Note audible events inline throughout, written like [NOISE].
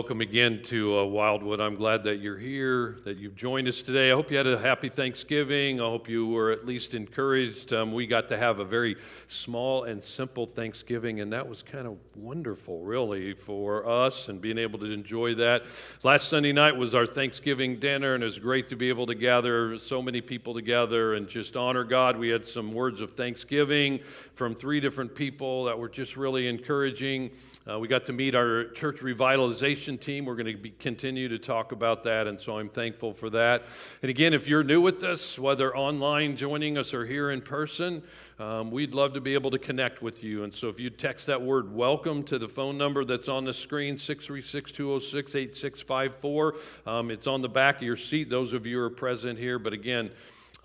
Welcome again to uh, Wildwood. I'm glad that you're here, that you've joined us today. I hope you had a happy Thanksgiving. I hope you were at least encouraged. Um, we got to have a very small and simple Thanksgiving, and that was kind of wonderful, really, for us and being able to enjoy that. Last Sunday night was our Thanksgiving dinner, and it was great to be able to gather so many people together and just honor God. We had some words of thanksgiving from three different people that were just really encouraging. Uh, we got to meet our church revitalization team. We're going to continue to talk about that, and so I'm thankful for that. And again, if you're new with us, whether online joining us or here in person, um, we'd love to be able to connect with you. And so if you text that word welcome to the phone number that's on the screen, 636 206 8654, um, it's on the back of your seat, those of you who are present here. But again,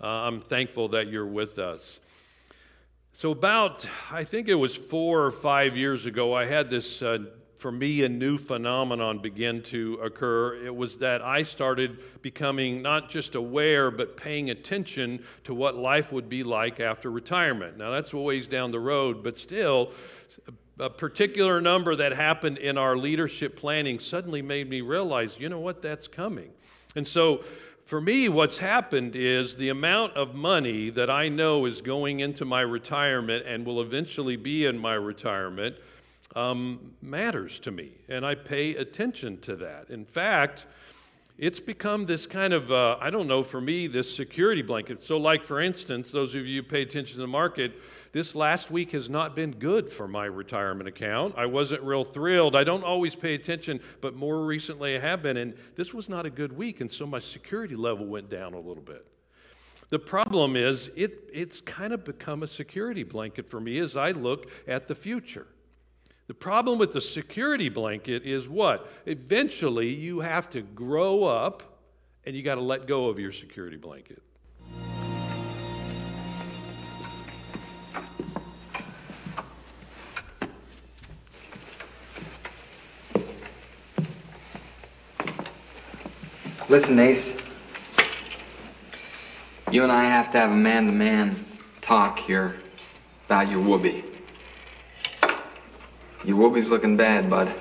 uh, I'm thankful that you're with us. So, about, I think it was four or five years ago, I had this, uh, for me, a new phenomenon begin to occur. It was that I started becoming not just aware, but paying attention to what life would be like after retirement. Now, that's a ways down the road, but still, a particular number that happened in our leadership planning suddenly made me realize, you know what, that's coming. And so, for me, what's happened is the amount of money that I know is going into my retirement and will eventually be in my retirement um, matters to me, and I pay attention to that. In fact, it's become this kind of, uh, I don't know, for me, this security blanket. So, like for instance, those of you who pay attention to the market, this last week has not been good for my retirement account. I wasn't real thrilled. I don't always pay attention, but more recently I have been. And this was not a good week. And so my security level went down a little bit. The problem is, it, it's kind of become a security blanket for me as I look at the future. The problem with the security blanket is what? Eventually, you have to grow up and you got to let go of your security blanket. Listen, Ace. You and I have to have a man to man talk here about your woobie. Your woobie's looking bad, bud.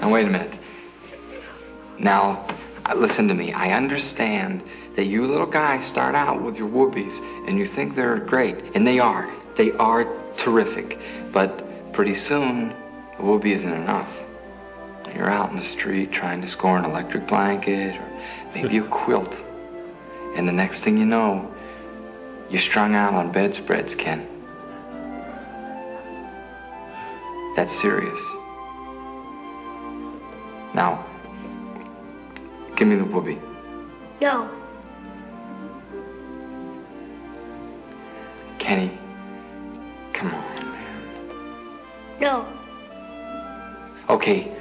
Now, wait a minute. Now, uh, listen to me. I understand that you little guys start out with your woobies and you think they're great, and they are. They are terrific. But pretty soon, a woobie isn't enough. You're out in the street trying to score an electric blanket or maybe a [LAUGHS] quilt. And the next thing you know, you're strung out on bedspreads, Ken. That's serious. Now, give me the woobie. No. Kenny, come on, man. No. Okay,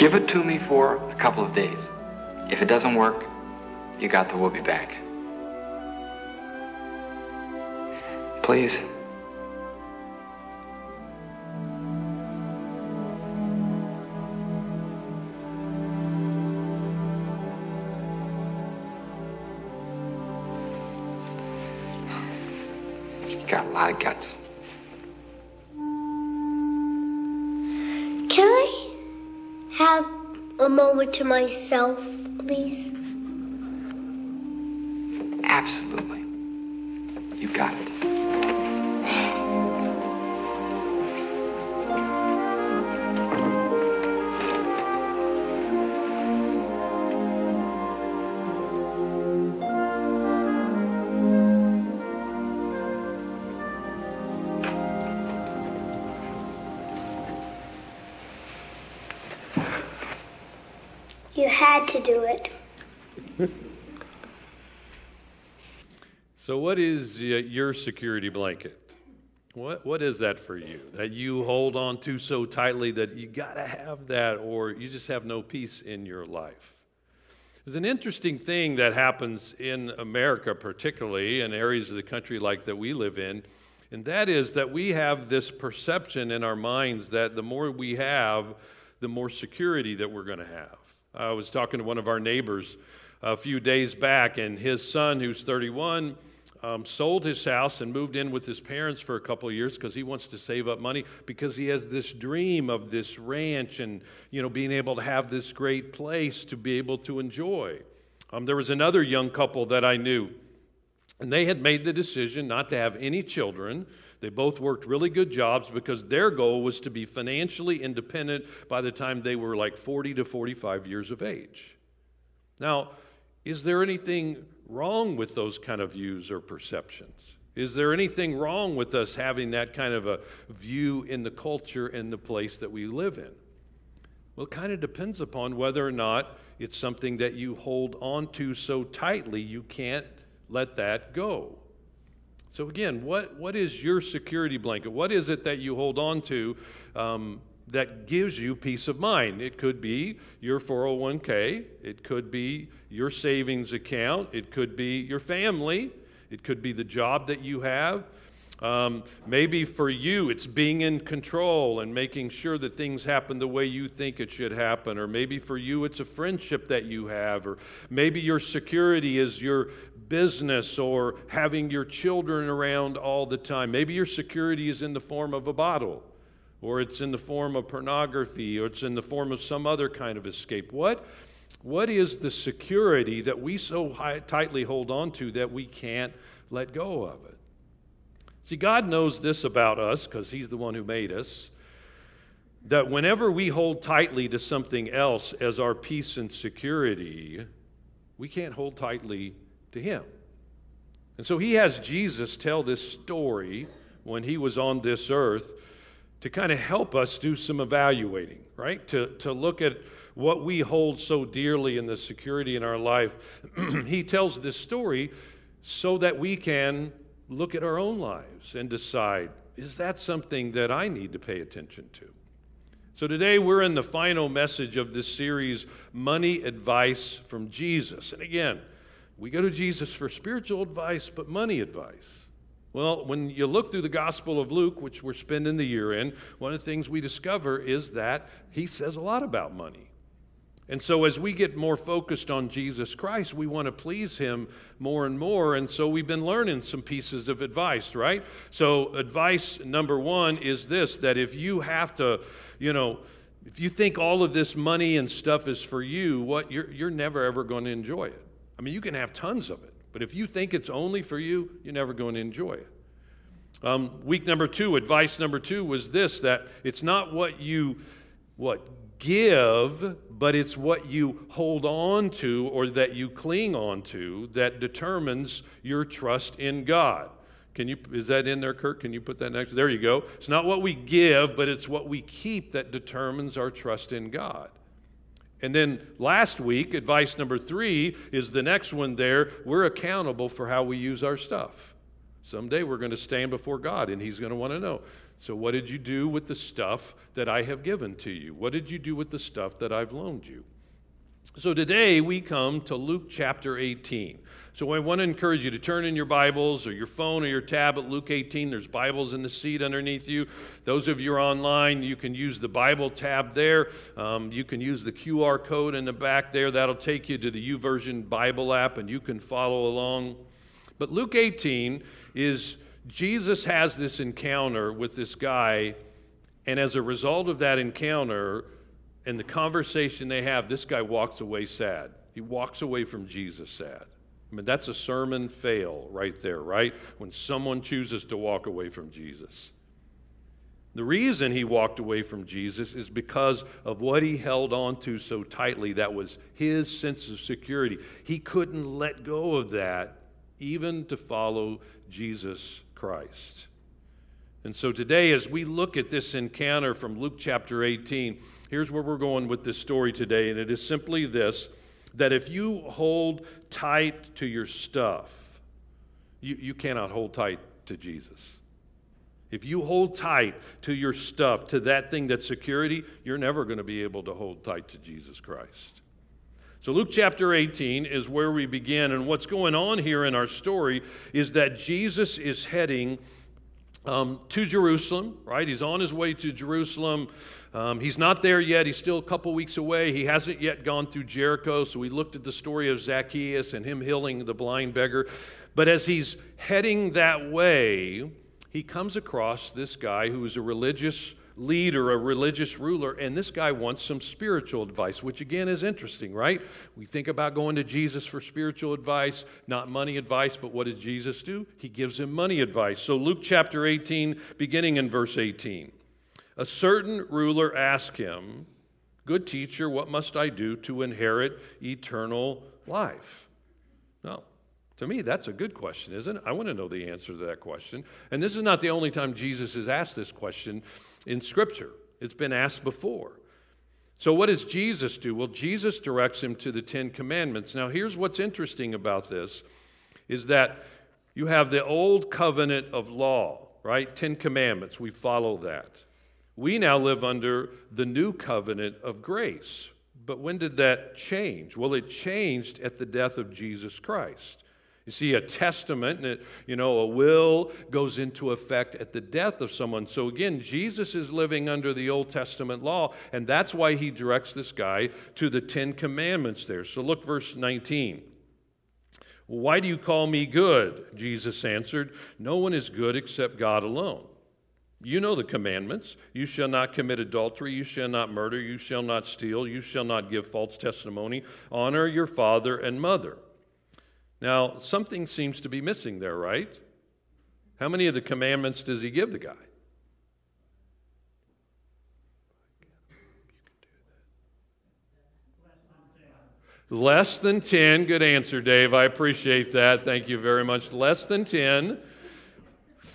Give it to me for a couple of days. If it doesn't work, you got the woobie back. Please. You got a lot of guts. To myself, please? Absolutely. You got it. Do it. So, what is your security blanket? What, what is that for you that you hold on to so tightly that you got to have that or you just have no peace in your life? There's an interesting thing that happens in America, particularly in areas of the country like that we live in, and that is that we have this perception in our minds that the more we have, the more security that we're going to have. I was talking to one of our neighbors a few days back, and his son, who's 31, um, sold his house and moved in with his parents for a couple of years because he wants to save up money because he has this dream of this ranch and you know being able to have this great place to be able to enjoy. Um, there was another young couple that I knew, and they had made the decision not to have any children. They both worked really good jobs because their goal was to be financially independent by the time they were like 40 to 45 years of age. Now, is there anything wrong with those kind of views or perceptions? Is there anything wrong with us having that kind of a view in the culture and the place that we live in? Well, it kind of depends upon whether or not it's something that you hold on to so tightly you can't let that go. So, again, what, what is your security blanket? What is it that you hold on to um, that gives you peace of mind. It could be your 401k, it could be your savings account, it could be your family, it could be the job that you have. Um, maybe for you, it's being in control and making sure that things happen the way you think it should happen. Or maybe for you, it's a friendship that you have. Or maybe your security is your business or having your children around all the time. Maybe your security is in the form of a bottle or it's in the form of pornography, or it's in the form of some other kind of escape. What, what is the security that we so high, tightly hold on to that we can't let go of it? See, God knows this about us because He's the one who made us. That whenever we hold tightly to something else as our peace and security, we can't hold tightly to Him. And so He has Jesus tell this story when He was on this earth to kind of help us do some evaluating, right? To, to look at what we hold so dearly in the security in our life. [CLEARS THROAT] he tells this story so that we can look at our own lives and decide is that something that I need to pay attention to? So today we're in the final message of this series, Money Advice from Jesus. And again, we go to Jesus for spiritual advice, but money advice. Well, when you look through the Gospel of Luke, which we're spending the year in, one of the things we discover is that he says a lot about money. And so, as we get more focused on Jesus Christ, we want to please him more and more. And so, we've been learning some pieces of advice, right? So, advice number one is this that if you have to, you know, if you think all of this money and stuff is for you, what you're, you're never ever going to enjoy it. I mean, you can have tons of it. But if you think it's only for you, you're never going to enjoy it. Um, week number two, advice number two was this that it's not what you what give, but it's what you hold on to or that you cling on to that determines your trust in God. Can you is that in there, Kurt? Can you put that next? There you go. It's not what we give, but it's what we keep that determines our trust in God. And then last week, advice number three is the next one there. We're accountable for how we use our stuff. Someday we're going to stand before God and He's going to want to know. So, what did you do with the stuff that I have given to you? What did you do with the stuff that I've loaned you? So today we come to Luke chapter 18. So I want to encourage you to turn in your Bibles or your phone or your tablet, Luke 18. There's Bibles in the seat underneath you. Those of you are online, you can use the Bible tab there. Um, you can use the QR code in the back there. That'll take you to the YouVersion Bible app and you can follow along. But Luke 18 is Jesus has this encounter with this guy, and as a result of that encounter, and the conversation they have, this guy walks away sad. He walks away from Jesus sad. I mean, that's a sermon fail right there, right? When someone chooses to walk away from Jesus. The reason he walked away from Jesus is because of what he held on to so tightly. That was his sense of security. He couldn't let go of that, even to follow Jesus Christ. And so today, as we look at this encounter from Luke chapter 18, Here's where we're going with this story today, and it is simply this that if you hold tight to your stuff, you, you cannot hold tight to Jesus. If you hold tight to your stuff, to that thing that's security, you're never going to be able to hold tight to Jesus Christ. So, Luke chapter 18 is where we begin. And what's going on here in our story is that Jesus is heading um, to Jerusalem, right? He's on his way to Jerusalem. Um, he's not there yet. He's still a couple weeks away. He hasn't yet gone through Jericho. So we looked at the story of Zacchaeus and him healing the blind beggar. But as he's heading that way, he comes across this guy who is a religious leader, a religious ruler, and this guy wants some spiritual advice, which again is interesting, right? We think about going to Jesus for spiritual advice, not money advice, but what does Jesus do? He gives him money advice. So, Luke chapter 18, beginning in verse 18. A certain ruler asked him, Good teacher, what must I do to inherit eternal life? No. To me, that's a good question, isn't it? I want to know the answer to that question. And this is not the only time Jesus has asked this question in Scripture, it's been asked before. So, what does Jesus do? Well, Jesus directs him to the Ten Commandments. Now, here's what's interesting about this is that you have the old covenant of law, right? Ten Commandments. We follow that. We now live under the new covenant of grace. But when did that change? Well, it changed at the death of Jesus Christ. You see, a testament, you know, a will goes into effect at the death of someone. So again, Jesus is living under the Old Testament law, and that's why he directs this guy to the Ten Commandments there. So look, verse 19. Why do you call me good? Jesus answered, No one is good except God alone. You know the commandments. You shall not commit adultery. You shall not murder. You shall not steal. You shall not give false testimony. Honor your father and mother. Now, something seems to be missing there, right? How many of the commandments does he give the guy? Less than 10. Good answer, Dave. I appreciate that. Thank you very much. Less than 10.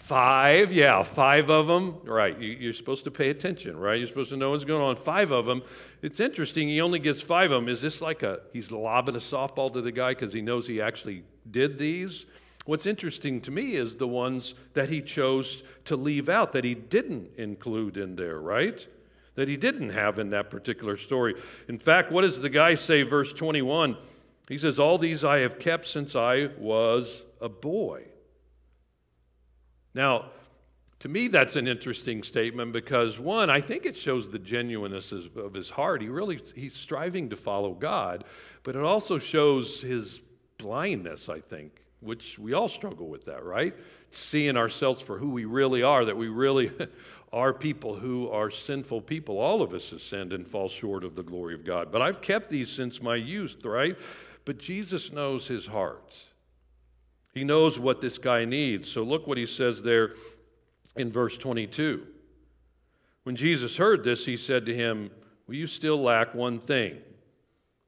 Five, yeah, five of them. Right, you, are supposed to pay attention, right? You're supposed to know what's going on. Five of them. It's interesting, he only gets five of them. Is this like a, he's lobbing a softball to the guy because he knows he actually did these? What's interesting to me is the ones that he chose to leave out, that he didn't include in there, right? That he didn't have in that particular story. In fact, what does the guy say, verse 21? He says, All these I have kept since I was a boy. Now, to me, that's an interesting statement because one, I think it shows the genuineness of his heart. He really he's striving to follow God, but it also shows his blindness, I think, which we all struggle with that, right? Seeing ourselves for who we really are, that we really [LAUGHS] are people who are sinful people. All of us have sinned and fall short of the glory of God. But I've kept these since my youth, right? But Jesus knows his heart. He knows what this guy needs. So look what he says there in verse 22. When Jesus heard this, he said to him, Well, you still lack one thing.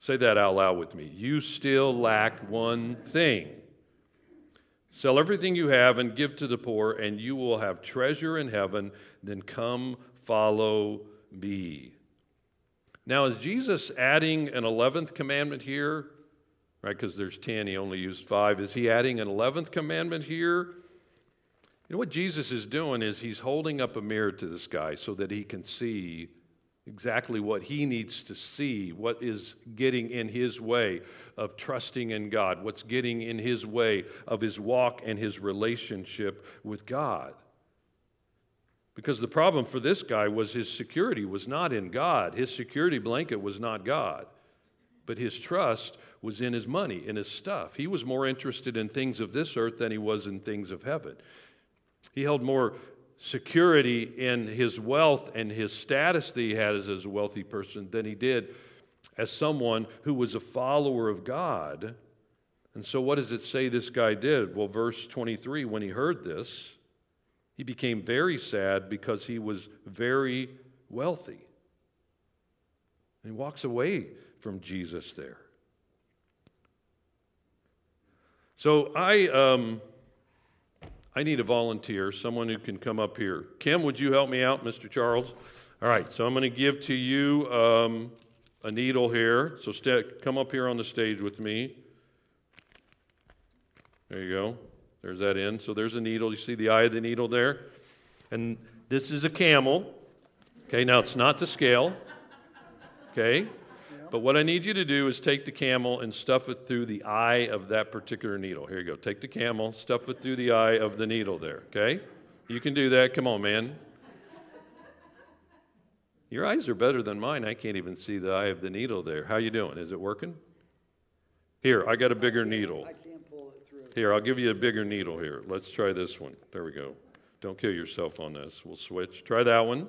Say that out loud with me. You still lack one thing. Sell everything you have and give to the poor, and you will have treasure in heaven. Then come, follow me. Now, is Jesus adding an 11th commandment here? Right? Because there's 10, he only used five. Is he adding an 11th commandment here? You know what Jesus is doing is he's holding up a mirror to this guy so that he can see exactly what he needs to see, what is getting in his way of trusting in God, what's getting in his way of his walk and his relationship with God. Because the problem for this guy was his security was not in God. His security blanket was not God. But his trust was in his money, in his stuff. He was more interested in things of this earth than he was in things of heaven. He held more security in his wealth and his status that he had as a wealthy person than he did as someone who was a follower of God. And so, what does it say this guy did? Well, verse 23 when he heard this, he became very sad because he was very wealthy. And he walks away from Jesus there. So I, um, I need a volunteer, someone who can come up here. Kim, would you help me out, Mr. Charles? All right, so I'm going to give to you um, a needle here. So st- come up here on the stage with me. There you go. There's that end. So there's a needle. You see the eye of the needle there? And this is a camel. Okay, now it's not to scale. Okay? But what I need you to do is take the camel and stuff it through the eye of that particular needle. Here you go. Take the camel, stuff it through the eye of the needle there, okay? You can do that. Come on, man. Your eyes are better than mine. I can't even see the eye of the needle there. How you doing? Is it working? Here, I got a bigger needle. I can't pull it through. Here, I'll give you a bigger needle here. Let's try this one. There we go. Don't kill yourself on this. We'll switch. Try that one.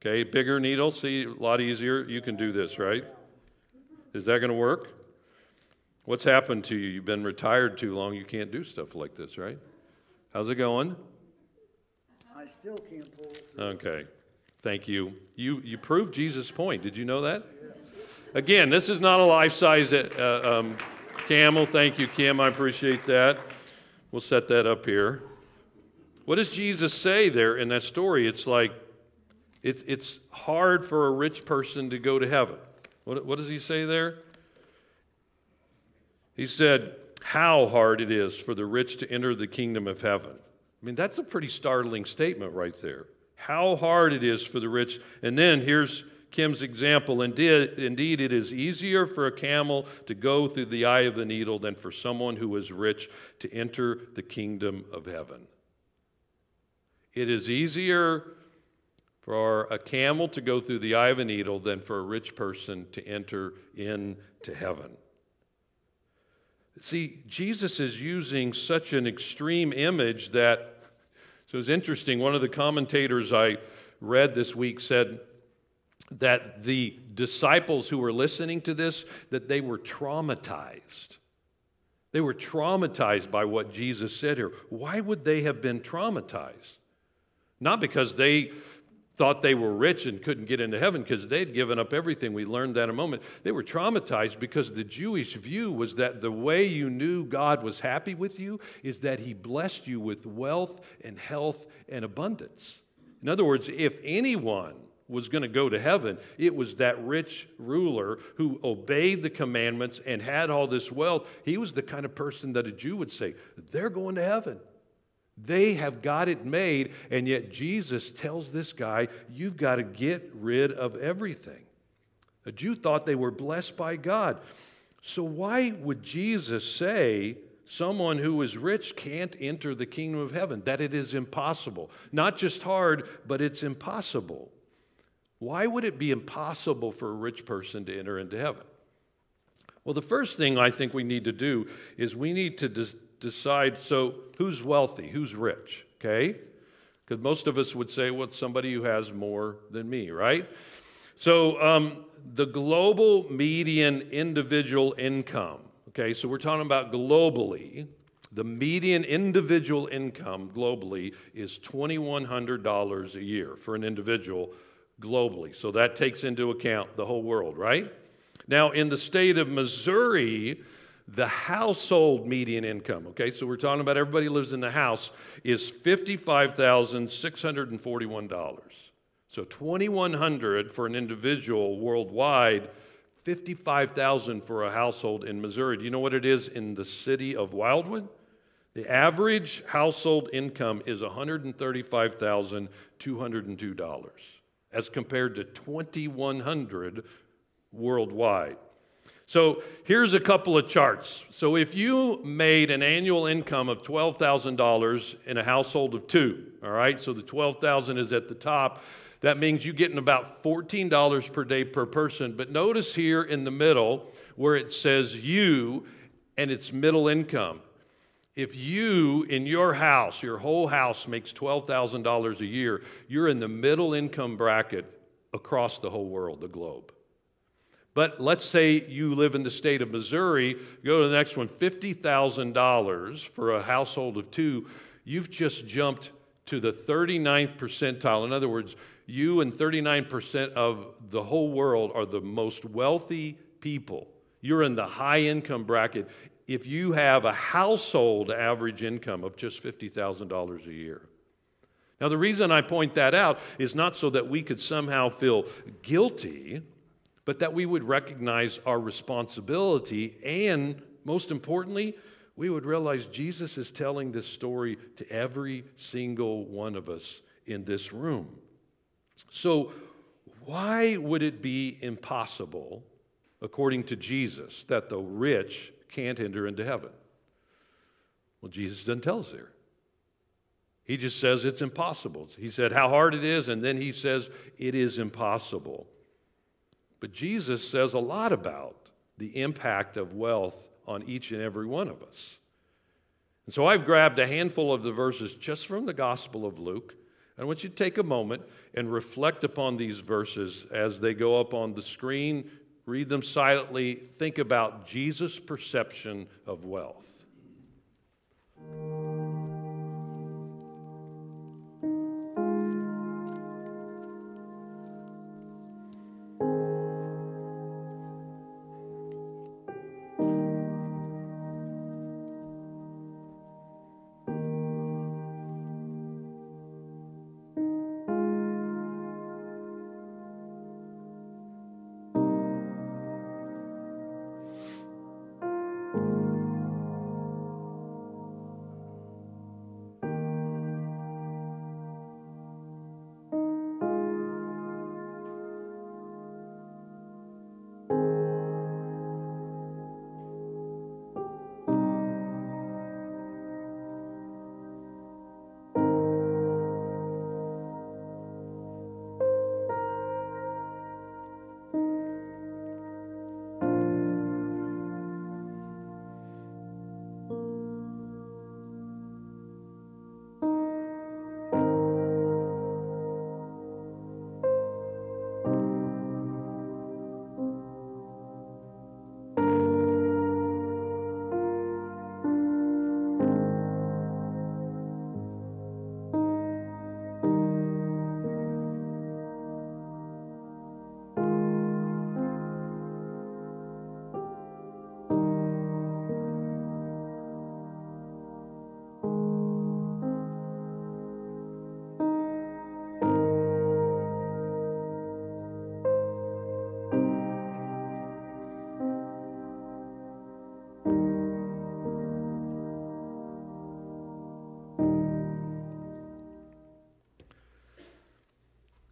Okay, bigger needle. See, a lot easier. You can do this, right? Is that going to work? What's happened to you? You've been retired too long. You can't do stuff like this, right? How's it going? I still can't pull it. Okay. Thank you. You you proved Jesus' point. Did you know that? Again, this is not a life size uh, um, camel. Thank you, Kim. I appreciate that. We'll set that up here. What does Jesus say there in that story? It's like it's, it's hard for a rich person to go to heaven. What, what does he say there? He said, How hard it is for the rich to enter the kingdom of heaven. I mean, that's a pretty startling statement right there. How hard it is for the rich. And then here's Kim's example. Indeed, indeed, it is easier for a camel to go through the eye of the needle than for someone who is rich to enter the kingdom of heaven. It is easier for a camel to go through the eye of a needle than for a rich person to enter into heaven. See, Jesus is using such an extreme image that, so it's interesting. One of the commentators I read this week said that the disciples who were listening to this, that they were traumatized. They were traumatized by what Jesus said here. Why would they have been traumatized? Not because they thought they were rich and couldn't get into heaven because they'd given up everything. We learned that in a moment. They were traumatized because the Jewish view was that the way you knew God was happy with you is that He blessed you with wealth and health and abundance. In other words, if anyone was going to go to heaven, it was that rich ruler who obeyed the commandments and had all this wealth. He was the kind of person that a Jew would say, They're going to heaven. They have got it made, and yet Jesus tells this guy, You've got to get rid of everything. A Jew thought they were blessed by God. So, why would Jesus say someone who is rich can't enter the kingdom of heaven? That it is impossible. Not just hard, but it's impossible. Why would it be impossible for a rich person to enter into heaven? Well, the first thing I think we need to do is we need to des- decide so who's wealthy, who's rich, okay? Because most of us would say, well, it's somebody who has more than me, right? So um, the global median individual income, okay, so we're talking about globally. The median individual income globally is $2,100 a year for an individual globally. So that takes into account the whole world, right? Now, in the state of Missouri, the household median income, okay, so we're talking about everybody lives in the house, is $55,641. So 2100 for an individual worldwide, 55,000 for a household in Missouri. Do you know what it is in the city of Wildwood? The average household income is $135,202 as compared to 2100 worldwide. So here's a couple of charts. So if you made an annual income of $12,000 in a household of two, all right, so the 12,000 is at the top, that means you're getting about $14 per day per person. But notice here in the middle where it says you and it's middle income. If you in your house, your whole house makes $12,000 a year, you're in the middle income bracket across the whole world, the globe. But let's say you live in the state of Missouri, go to the next one $50,000 for a household of two. You've just jumped to the 39th percentile. In other words, you and 39% of the whole world are the most wealthy people. You're in the high income bracket if you have a household average income of just $50,000 a year. Now, the reason I point that out is not so that we could somehow feel guilty but that we would recognize our responsibility and, most importantly, we would realize Jesus is telling this story to every single one of us in this room. So, why would it be impossible, according to Jesus, that the rich can't enter into heaven? Well, Jesus doesn't tell us there. He just says it's impossible. He said how hard it is, and then he says it is impossible. But Jesus says a lot about the impact of wealth on each and every one of us. And so I've grabbed a handful of the verses just from the Gospel of Luke. I want you to take a moment and reflect upon these verses as they go up on the screen. Read them silently. Think about Jesus' perception of wealth.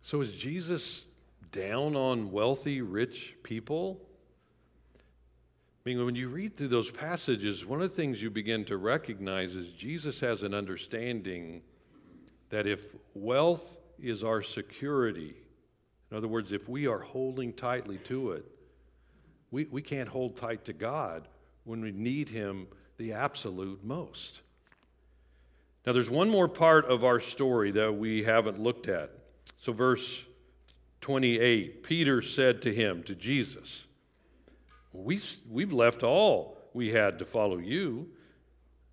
So is Jesus down on wealthy, rich people? I mean, when you read through those passages, one of the things you begin to recognize is Jesus has an understanding that if wealth is our security, in other words, if we are holding tightly to it, we, we can't hold tight to God when we need Him the absolute most. Now, there's one more part of our story that we haven't looked at. So, verse 28 Peter said to him, to Jesus, we, We've left all we had to follow you.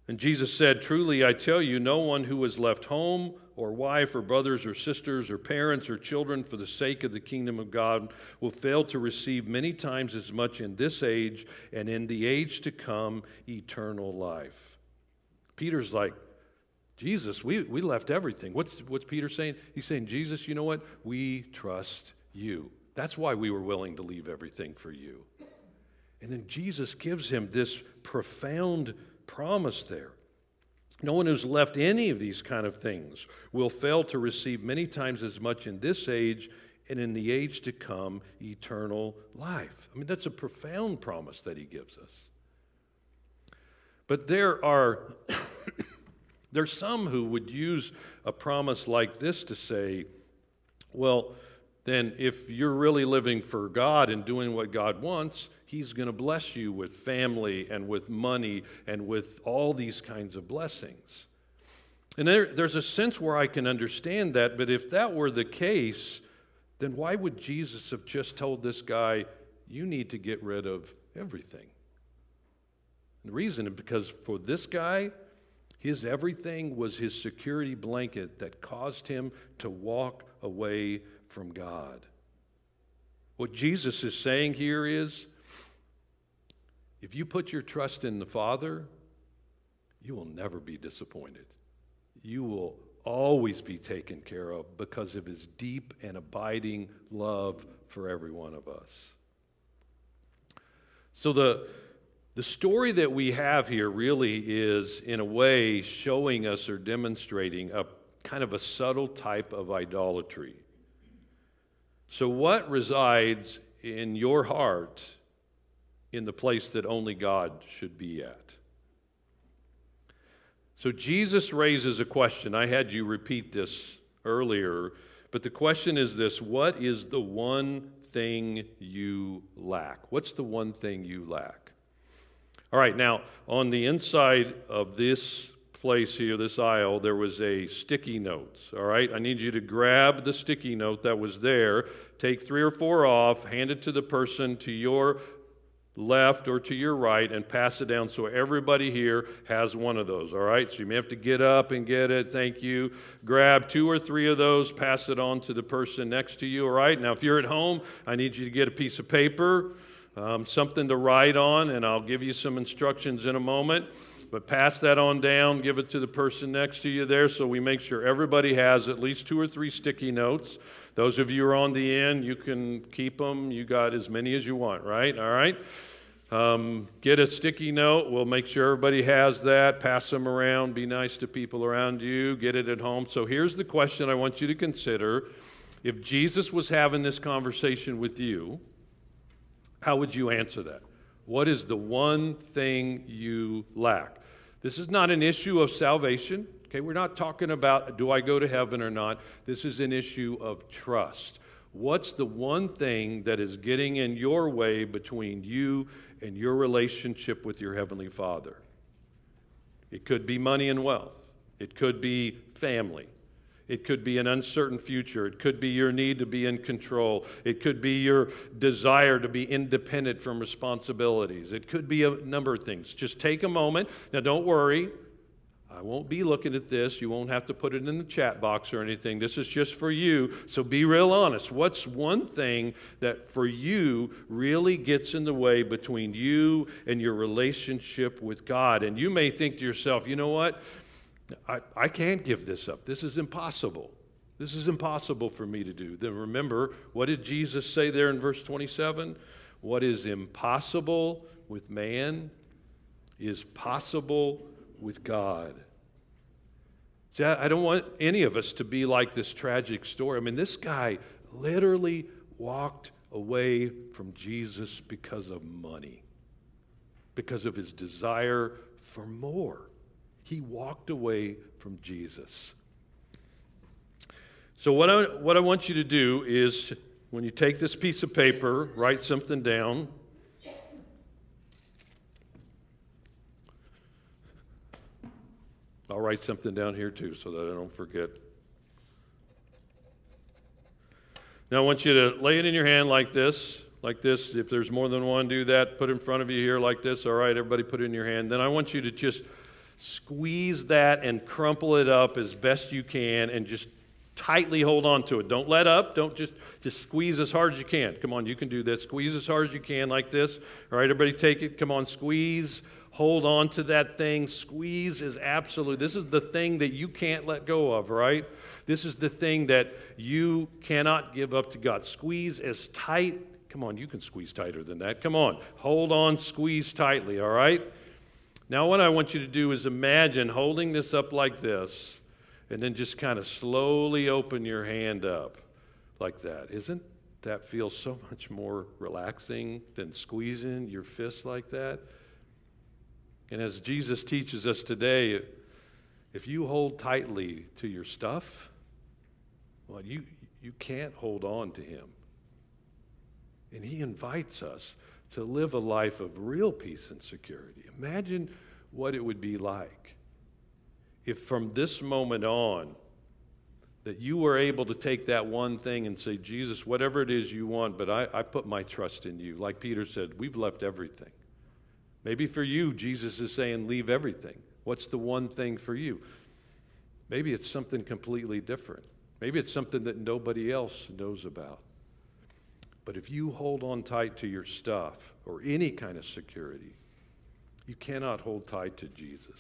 And Jesus said, Truly, I tell you, no one who has left home or wife or brothers or sisters or parents or children for the sake of the kingdom of God will fail to receive many times as much in this age and in the age to come eternal life. Peter's like, Jesus, we, we left everything. What's, what's Peter saying? He's saying, Jesus, you know what? We trust you. That's why we were willing to leave everything for you. And then Jesus gives him this profound promise there. No one who's left any of these kind of things will fail to receive many times as much in this age and in the age to come eternal life. I mean, that's a profound promise that he gives us. But there are there's some who would use a promise like this to say, well, then if you're really living for God and doing what God wants, He's going to bless you with family and with money and with all these kinds of blessings. And there, there's a sense where I can understand that, but if that were the case, then why would Jesus have just told this guy, you need to get rid of everything? the reason is because for this guy, his everything was his security blanket that caused him to walk away from God. What Jesus is saying here is if you put your trust in the Father, you will never be disappointed. You will always be taken care of because of his deep and abiding love for every one of us. So the the story that we have here really is, in a way, showing us or demonstrating a kind of a subtle type of idolatry. So, what resides in your heart in the place that only God should be at? So, Jesus raises a question. I had you repeat this earlier, but the question is this What is the one thing you lack? What's the one thing you lack? All right, now, on the inside of this place here, this aisle, there was a sticky note. All right, I need you to grab the sticky note that was there, take three or four off, hand it to the person to your left or to your right, and pass it down so everybody here has one of those. All right, so you may have to get up and get it. Thank you. Grab two or three of those, pass it on to the person next to you. All right, now if you're at home, I need you to get a piece of paper. Um, something to write on, and I'll give you some instructions in a moment. But pass that on down, give it to the person next to you there so we make sure everybody has at least two or three sticky notes. Those of you who are on the end, you can keep them. You got as many as you want, right? All right? Um, get a sticky note. We'll make sure everybody has that. Pass them around. Be nice to people around you. Get it at home. So here's the question I want you to consider. If Jesus was having this conversation with you, how would you answer that? What is the one thing you lack? This is not an issue of salvation. Okay, we're not talking about do I go to heaven or not. This is an issue of trust. What's the one thing that is getting in your way between you and your relationship with your Heavenly Father? It could be money and wealth, it could be family, it could be an uncertain future. It could be your need to be in control. It could be your desire to be independent from responsibilities. It could be a number of things. Just take a moment. Now, don't worry. I won't be looking at this. You won't have to put it in the chat box or anything. This is just for you. So be real honest. What's one thing that for you really gets in the way between you and your relationship with God? And you may think to yourself, you know what? I, I can't give this up. This is impossible. This is impossible for me to do. Then remember, what did Jesus say there in verse 27? What is impossible with man is possible with God. See, I don't want any of us to be like this tragic story. I mean, this guy literally walked away from Jesus because of money, because of his desire for more. He walked away from Jesus. So, what I, what I want you to do is when you take this piece of paper, write something down. I'll write something down here too so that I don't forget. Now, I want you to lay it in your hand like this, like this. If there's more than one, do that. Put in front of you here like this. All right, everybody put it in your hand. Then I want you to just squeeze that and crumple it up as best you can and just tightly hold on to it. Don't let up. Don't just just squeeze as hard as you can. Come on, you can do this. Squeeze as hard as you can like this. All right, everybody take it. Come on, squeeze. Hold on to that thing. Squeeze is absolute. This is the thing that you can't let go of, right? This is the thing that you cannot give up to God. Squeeze as tight. Come on, you can squeeze tighter than that. Come on. Hold on, squeeze tightly, all right? Now, what I want you to do is imagine holding this up like this, and then just kind of slowly open your hand up like that. Isn't that feel so much more relaxing than squeezing your fist like that? And as Jesus teaches us today, if you hold tightly to your stuff, well, you, you can't hold on to Him. And He invites us to live a life of real peace and security. Imagine what it would be like if from this moment on that you were able to take that one thing and say, Jesus, whatever it is you want, but I, I put my trust in you. Like Peter said, we've left everything. Maybe for you, Jesus is saying, leave everything. What's the one thing for you? Maybe it's something completely different. Maybe it's something that nobody else knows about. But if you hold on tight to your stuff or any kind of security, you cannot hold tight to Jesus.